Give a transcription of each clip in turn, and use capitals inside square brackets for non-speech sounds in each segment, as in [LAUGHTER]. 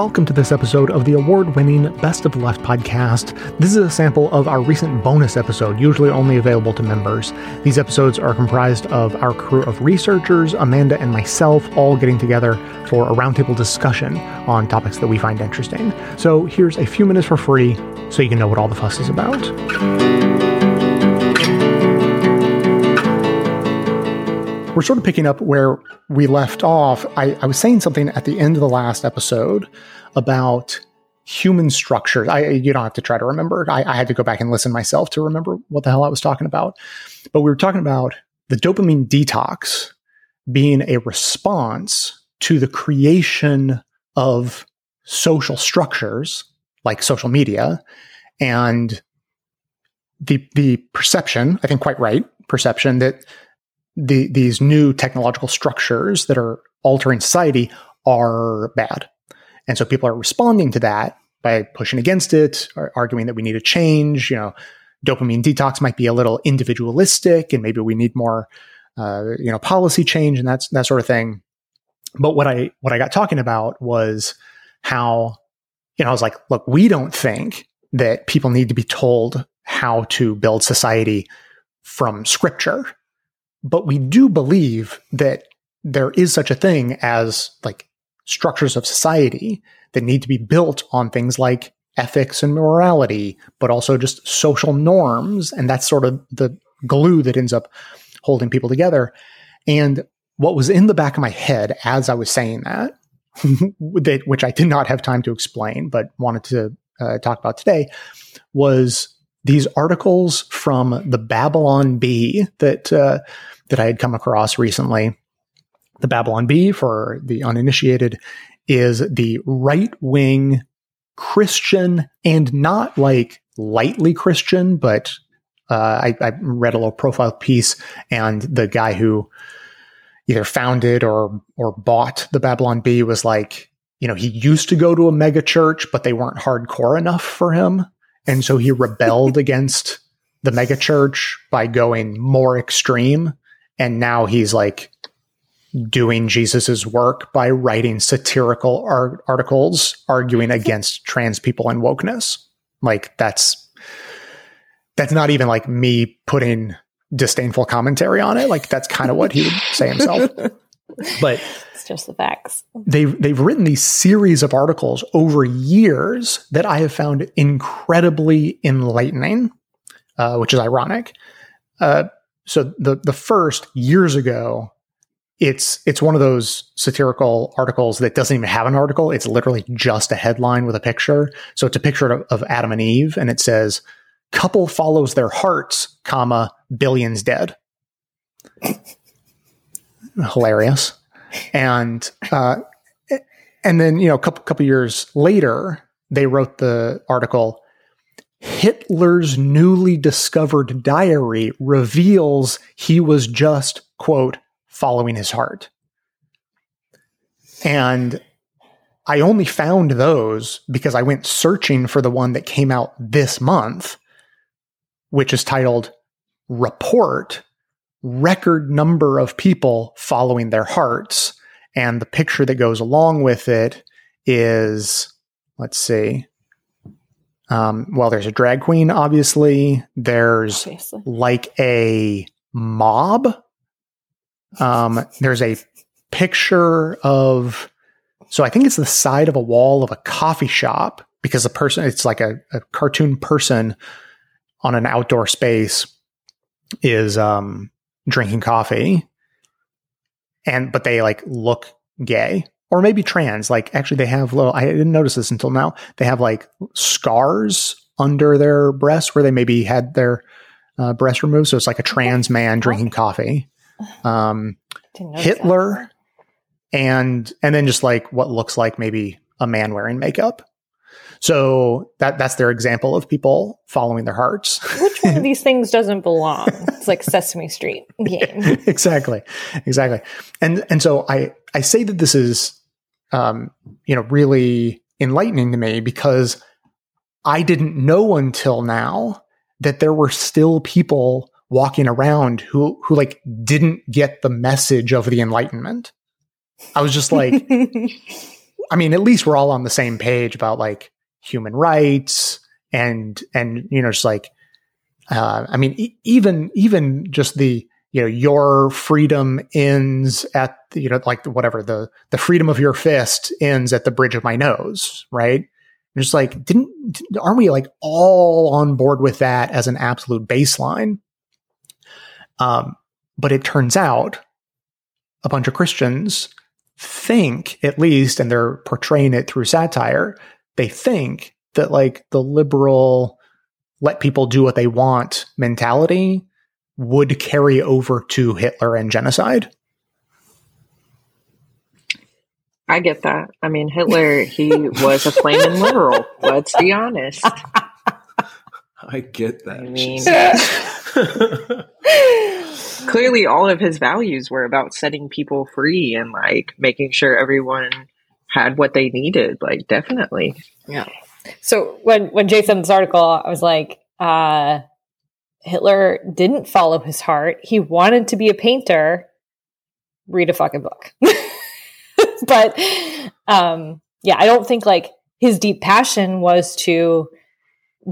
welcome to this episode of the award winning Best of Left podcast. This is a sample of our recent bonus episode, usually only available to members. These episodes are comprised of our crew of researchers, Amanda and myself, all getting together for a roundtable discussion on topics that we find interesting. So here's a few minutes for free so you can know what all the fuss is about. We're sort of picking up where we left off. I, I, was saying something at the end of the last episode about human structures. I you don't have to try to remember. I, I had to go back and listen myself to remember what the hell I was talking about. But we were talking about the dopamine detox being a response to the creation of social structures like social media and the the perception, I think quite right, perception that the, these new technological structures that are altering society are bad. And so people are responding to that by pushing against it, or arguing that we need a change. You know, dopamine detox might be a little individualistic, and maybe we need more, uh, you know, policy change and that's that sort of thing. But what I what I got talking about was how, you know, I was like, look, we don't think that people need to be told how to build society from scripture but we do believe that there is such a thing as like structures of society that need to be built on things like ethics and morality, but also just social norms. And that's sort of the glue that ends up holding people together. And what was in the back of my head as I was saying that, [LAUGHS] that which I did not have time to explain, but wanted to uh, talk about today, was these articles from the Babylon Bee that uh, that I had come across recently. The Babylon Bee, for the uninitiated, is the right wing Christian and not like lightly Christian, but uh, I, I, read a little profile piece, and the guy who either founded or or bought the Babylon Bee was like, you know, he used to go to a mega church, but they weren't hardcore enough for him, and so he rebelled against the megachurch by going more extreme and now he's like doing Jesus's work by writing satirical art- articles arguing against trans people and wokeness. Like that's that's not even like me putting disdainful commentary on it. Like that's kind of what he would say himself. [LAUGHS] But it's just the facts. They've they've written these series of articles over years that I have found incredibly enlightening, uh, which is ironic. Uh, so the the first years ago, it's it's one of those satirical articles that doesn't even have an article. It's literally just a headline with a picture. So it's a picture of, of Adam and Eve, and it says, "Couple follows their hearts, comma billions dead." Hilarious, and uh, and then you know a couple couple years later, they wrote the article Hitler's newly discovered diary reveals he was just, quote, following his heart. And I only found those because I went searching for the one that came out this month, which is titled Report Record Number of People Following Their Hearts. And the picture that goes along with it is, let's see, um, well, there's a drag queen, obviously. There's obviously. like a mob. Um, there's a picture of, so I think it's the side of a wall of a coffee shop because the person, it's like a, a cartoon person on an outdoor space is um, drinking coffee. And, but they like look gay or maybe trans. Like actually, they have little. I didn't notice this until now. They have like scars under their breasts where they maybe had their uh, breast removed. So it's like a trans man drinking coffee. [SIGHS] Um, Hitler, and and then just like what looks like maybe a man wearing makeup. So that that's their example of people following their hearts. Which one of [LAUGHS] these things doesn't belong? It's like Sesame Street [LAUGHS] game. [LAUGHS] exactly. Exactly. And and so I I say that this is um, you know, really enlightening to me because I didn't know until now that there were still people walking around who who like didn't get the message of the enlightenment. I was just like I mean, at least we're all on the same page about like human rights and and you know just like uh, I mean, e- even even just the you know your freedom ends at the, you know like whatever the the freedom of your fist ends at the bridge of my nose, right? And just like didn't aren't we like all on board with that as an absolute baseline? Um, but it turns out a bunch of Christians think, at least, and they're portraying it through satire, they think that like the liberal let people do what they want mentality would carry over to Hitler and genocide. I get that. I mean, Hitler, he was a flaming liberal. Let's be honest. I get that. I mean, [LAUGHS] clearly all of his values were about setting people free and like making sure everyone had what they needed. Like, definitely. Yeah. So when when Jay this article, I was like, uh, Hitler didn't follow his heart. He wanted to be a painter. Read a fucking book. [LAUGHS] but um, yeah, I don't think like his deep passion was to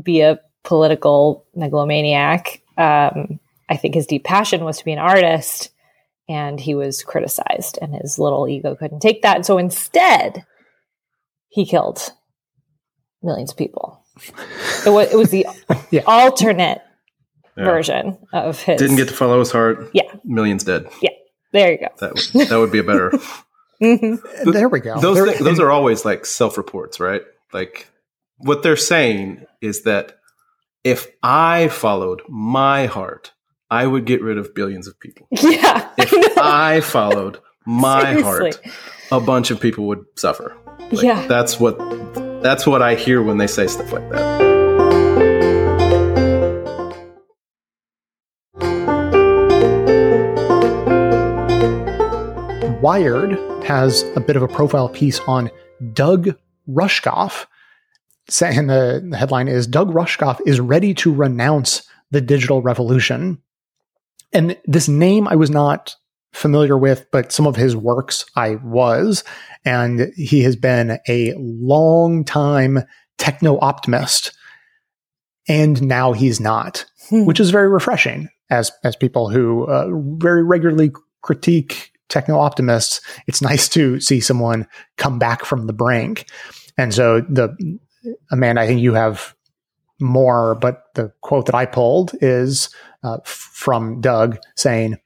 be a political megalomaniac. Um, I think his deep passion was to be an artist, and he was criticized, and his little ego couldn't take that. So instead, he killed millions of people. It was, it was the [LAUGHS] Yeah. alternate Yeah. version of his. Didn't get to follow his heart. Yeah. Millions dead. Yeah. There you go. That would, that would be a better. [LAUGHS] Mhm. there we go. those There- thi- those are always like self reports, right? Like what they're saying is that if I followed my heart, I would get rid of billions of people. [LAUGHS] Yeah. If I followed my Seriously. heart, a bunch of people would suffer. Like, Yeah. that's what that's what I hear when they say stuff like that. Wired has a bit of a profile piece on Doug Rushkoff. Saying the, the headline is Doug Rushkoff is ready to renounce the digital revolution. And this name I was not familiar with, but some of his works I was. And he has been a long time techno optimist. And now he's not Hmm. which is very refreshing as as people who uh, very regularly critique techno optimists. It's nice to see someone come back from the brink. And so the Amanda, I think you have more, but the quote that I pulled is uh, from Doug saying,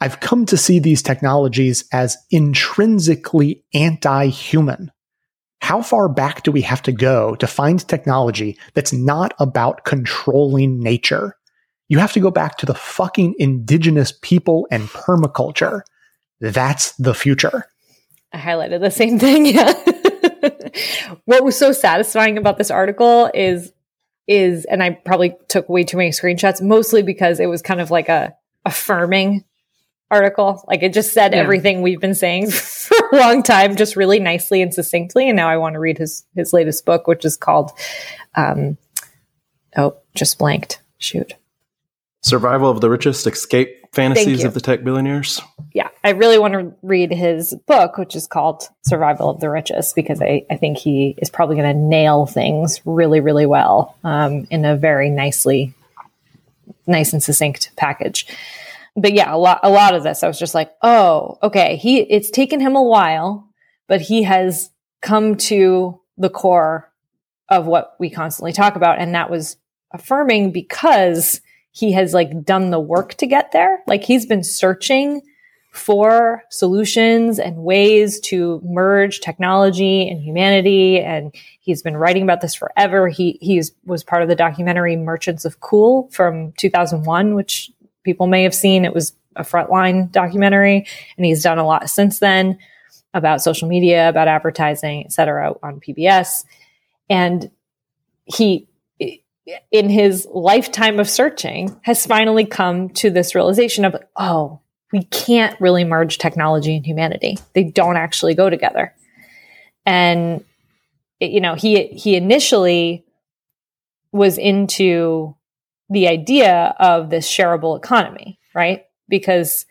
"I've come to see these technologies as intrinsically anti-human." How far back do we have to go to find technology that's not about controlling nature? You have to go back to the fucking indigenous people and permaculture. That's the future. I highlighted the same thing. [LAUGHS] Yeah. what was so satisfying about this article is is and I probably took way too many screenshots, mostly because it was kind of like a affirming article. Like it just said Yeah. everything we've been saying [LAUGHS] for a long time, just really nicely and succinctly. And now I want to read his his latest book, which is called um oh, just blanked. Shoot. Survival of the richest, escape fantasies of the tech billionaires. yeah, I really want to read his book, which is called Survival of the Richest, because I, I think he is probably going to nail things really, really well um, in a very nicely, nice and succinct package. But yeah, a lot, a lot of this, I was just like, oh, okay. He, it's taken him a while, but he has come to the core of what we constantly talk about, and that was affirming because he has like done the work to get there. Like he's been searching for solutions and ways to merge technology and humanity. And he's been writing about this forever. He he's was part of the documentary Merchants of Cool from 2001, which people may have seen. It was a frontline documentary, and he's done a lot since then about social media, about advertising, et cetera, on PBS. And he in his lifetime of searching has finally come to this realization of oh we can't really merge technology and humanity. They don't actually go together. And it- you know he he initially was into the idea of this shareable economy right? Because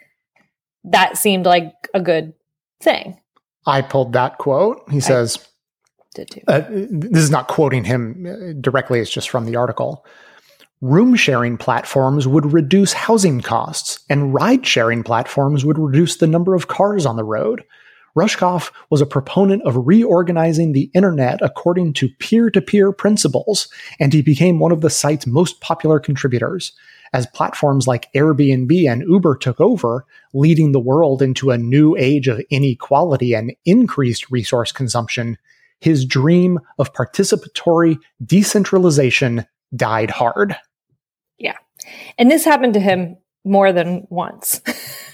that seemed like a good thing. I pulled that quote. He says, Did too. uh, this is not quoting him uh, directly, it's just from the article. Room sharing platforms would reduce housing costs, and ride sharing platforms would reduce the number of cars on the road. Rushkoff was a proponent of reorganizing the internet according to peer to peer principles, and he became one of the site's most popular contributors. As platforms like Airbnb and Uber took over, leading the world into a new age of inequality and increased resource consumption, his dream of participatory decentralization died hard. Yeah. And this happened to him more than once.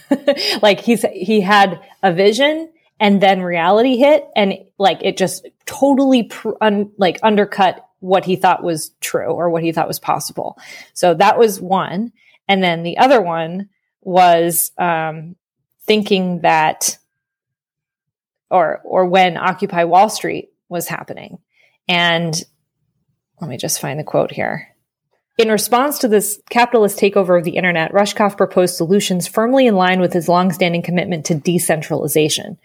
[LAUGHS] like he's he had a vision and then reality hit and like it just totally pr- un, like undercut what he thought was true or what he thought was possible. So that was one. And then the other one was um, thinking that or or when Occupy Wall Street was happening. And let me just find the quote here. In response to this capitalist takeover of the internet, Rushkoff proposed solutions firmly in line with his longstanding commitment to decentralization.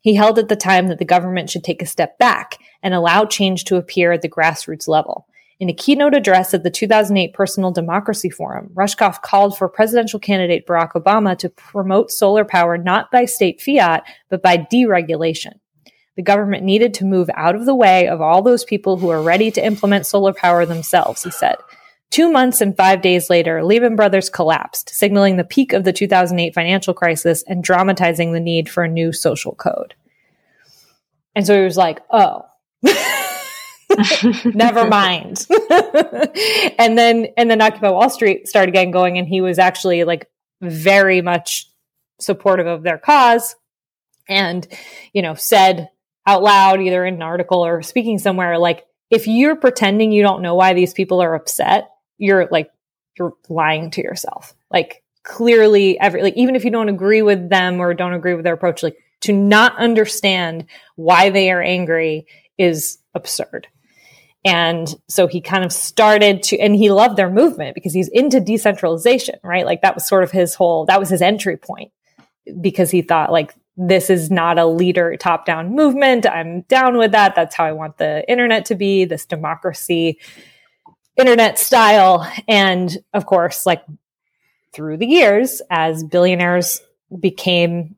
He held at the time that the government should take a step back and allow change to appear at the grassroots level. In a keynote address at the 2008 Personal Democracy Forum, Rushkoff called for presidential candidate Barack Obama to promote solar power not by state fiat, but by deregulation. The government needed to move out of the way of all those people who are ready to implement solar power themselves, he said. Two months and five days later, Lehman Brothers collapsed, signaling the peak of the 2008 financial crisis and dramatizing the need for a new social code. And so he was like, oh, [LAUGHS] never mind. [LAUGHS] and then, and then Occupy Wall Street started getting going, and he was actually like very much supportive of their cause and, you know, said out loud, either in an article or speaking somewhere, like, if you're pretending you don't know why these people are upset, you're like you're lying to yourself. Like clearly every like even if you don't agree with them or don't agree with their approach, like to not understand why they are angry is absurd. And so he kind of started to, and he loved their movement because he's into decentralization, right? Like that was sort of his whole, that was his entry point because he thought like, this is not a leader top down movement. I'm down with that. That's how I want the internet to be, this democracy internet style. And of course, like through the years, as billionaires became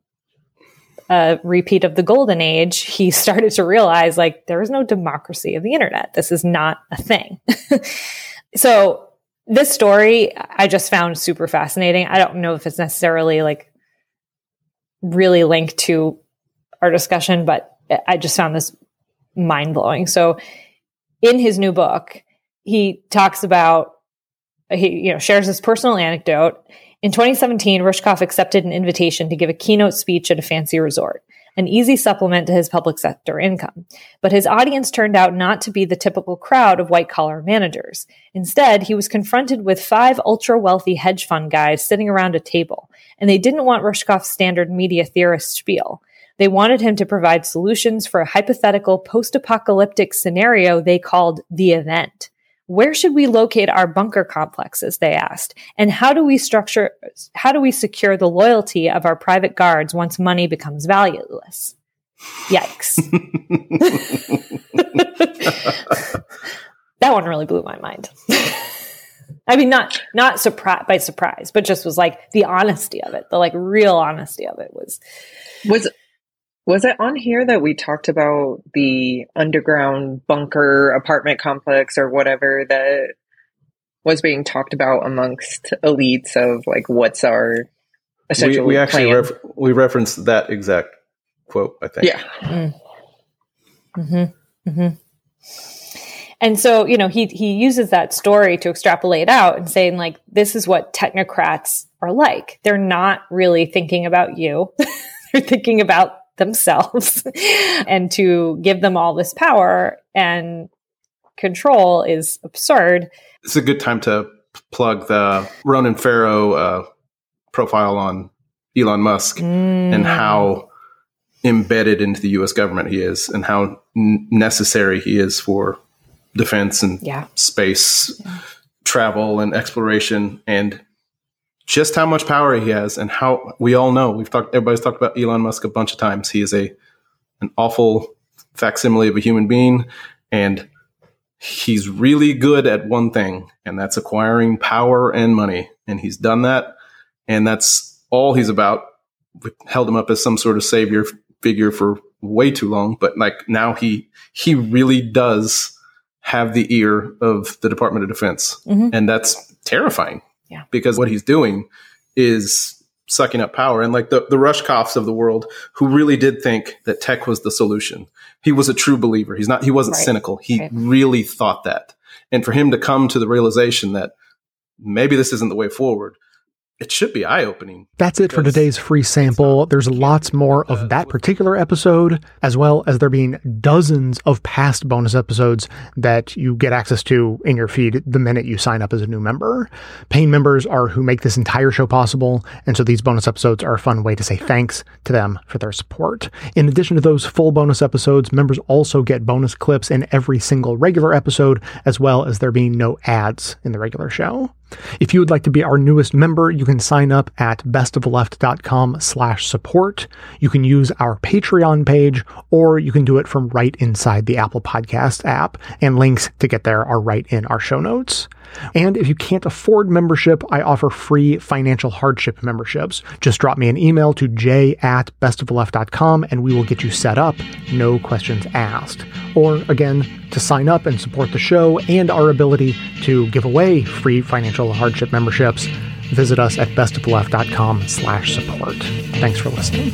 a repeat of the golden age, he [LAUGHS] started to realize like there is no democracy of the internet. This is not a thing. [LAUGHS] so this story I just found super fascinating. I don't know if it's necessarily like really linked to our discussion, but I just found this mind blowing. So in his new book, he talks about he you know shares his personal anecdote. In 2017, Rushkoff accepted an invitation to give a keynote speech at a fancy resort, an easy supplement to his public sector income. But his audience turned out not to be the typical crowd of white collar managers. Instead, he was confronted with five ultra wealthy hedge fund guys sitting around a table, and they didn't want Rushkoff's standard media theorist spiel. They wanted him to provide solutions for a hypothetical post apocalyptic scenario they called the event. Where should we locate our bunker complexes? They asked. And how do we structure, how do we secure the loyalty of our private guards once money becomes valueless? Yikes. [LAUGHS] that one really blew my mind. I mean, not, not surprise by surprise, but just was like the honesty of it, the like real honesty of it was. Was was it on here that we talked about the underground bunker apartment complex or whatever that was being talked about amongst elites of like what's our essential we, we actually plan? ref- we referenced that exact quote. I think. yeah. Mm-hmm. Mm-hmm. And so, you know, he he uses that story to extrapolate out and saying like, this is what technocrats are like. They're not really thinking about you. [LAUGHS] They're thinking about themselves. [LAUGHS] and to give them all this power and control is absurd. It's a good time to plug the Ronan Farrow uh, profile on Elon Musk and how embedded into the U.S. government he is, and how n- necessary he is for defense and Yeah. space travel and exploration, and just how much power he has, and how we all know we've talked. Everybody's talked about Elon Musk a bunch of times. He is a an awful facsimile of a human being, and he's really good at one thing, and that's acquiring power and money. And he's done that, and that's all he's about. We held him up as some sort of savior figure for way too long, but like now he he really does have the ear of the Department of Defense, Mhm. and that's terrifying. Yeah. because what he's doing is sucking up power, and like the the Rushkoffs of the world, who really did think that tech was the solution. He was a true believer. He's not. He wasn't Right. cynical. He Right. really thought that, and for him to come to the realization that maybe this isn't the way forward, it should be eye opening. That's it for today's free sample. There's lots more of uh, that particular episode, as well as there being dozens of past bonus episodes that you get access to in your feed the minute you sign up as a new member. Paying members are who make this entire show possible, and so these bonus episodes are a fun way to say thanks to them for their support. In addition to those full bonus episodes, members also get bonus clips in every single regular episode, as well as there being no ads in the regular show. If you would like to be our newest member, you can sign up at bestoftheleft.com slash support. You can use our Patreon page, or you can do it from right inside the Apple Podcast app, and links to get there are right in our show notes. And if you can't afford membership, I offer free financial hardship memberships. Just drop me an email to Jay at bestoftheleft.com and we will get you set up, no questions asked. Or again, to sign up and support the show and our ability to give away free financial hardship memberships, visit us at bestoftheleft.com slash support. Thanks for listening.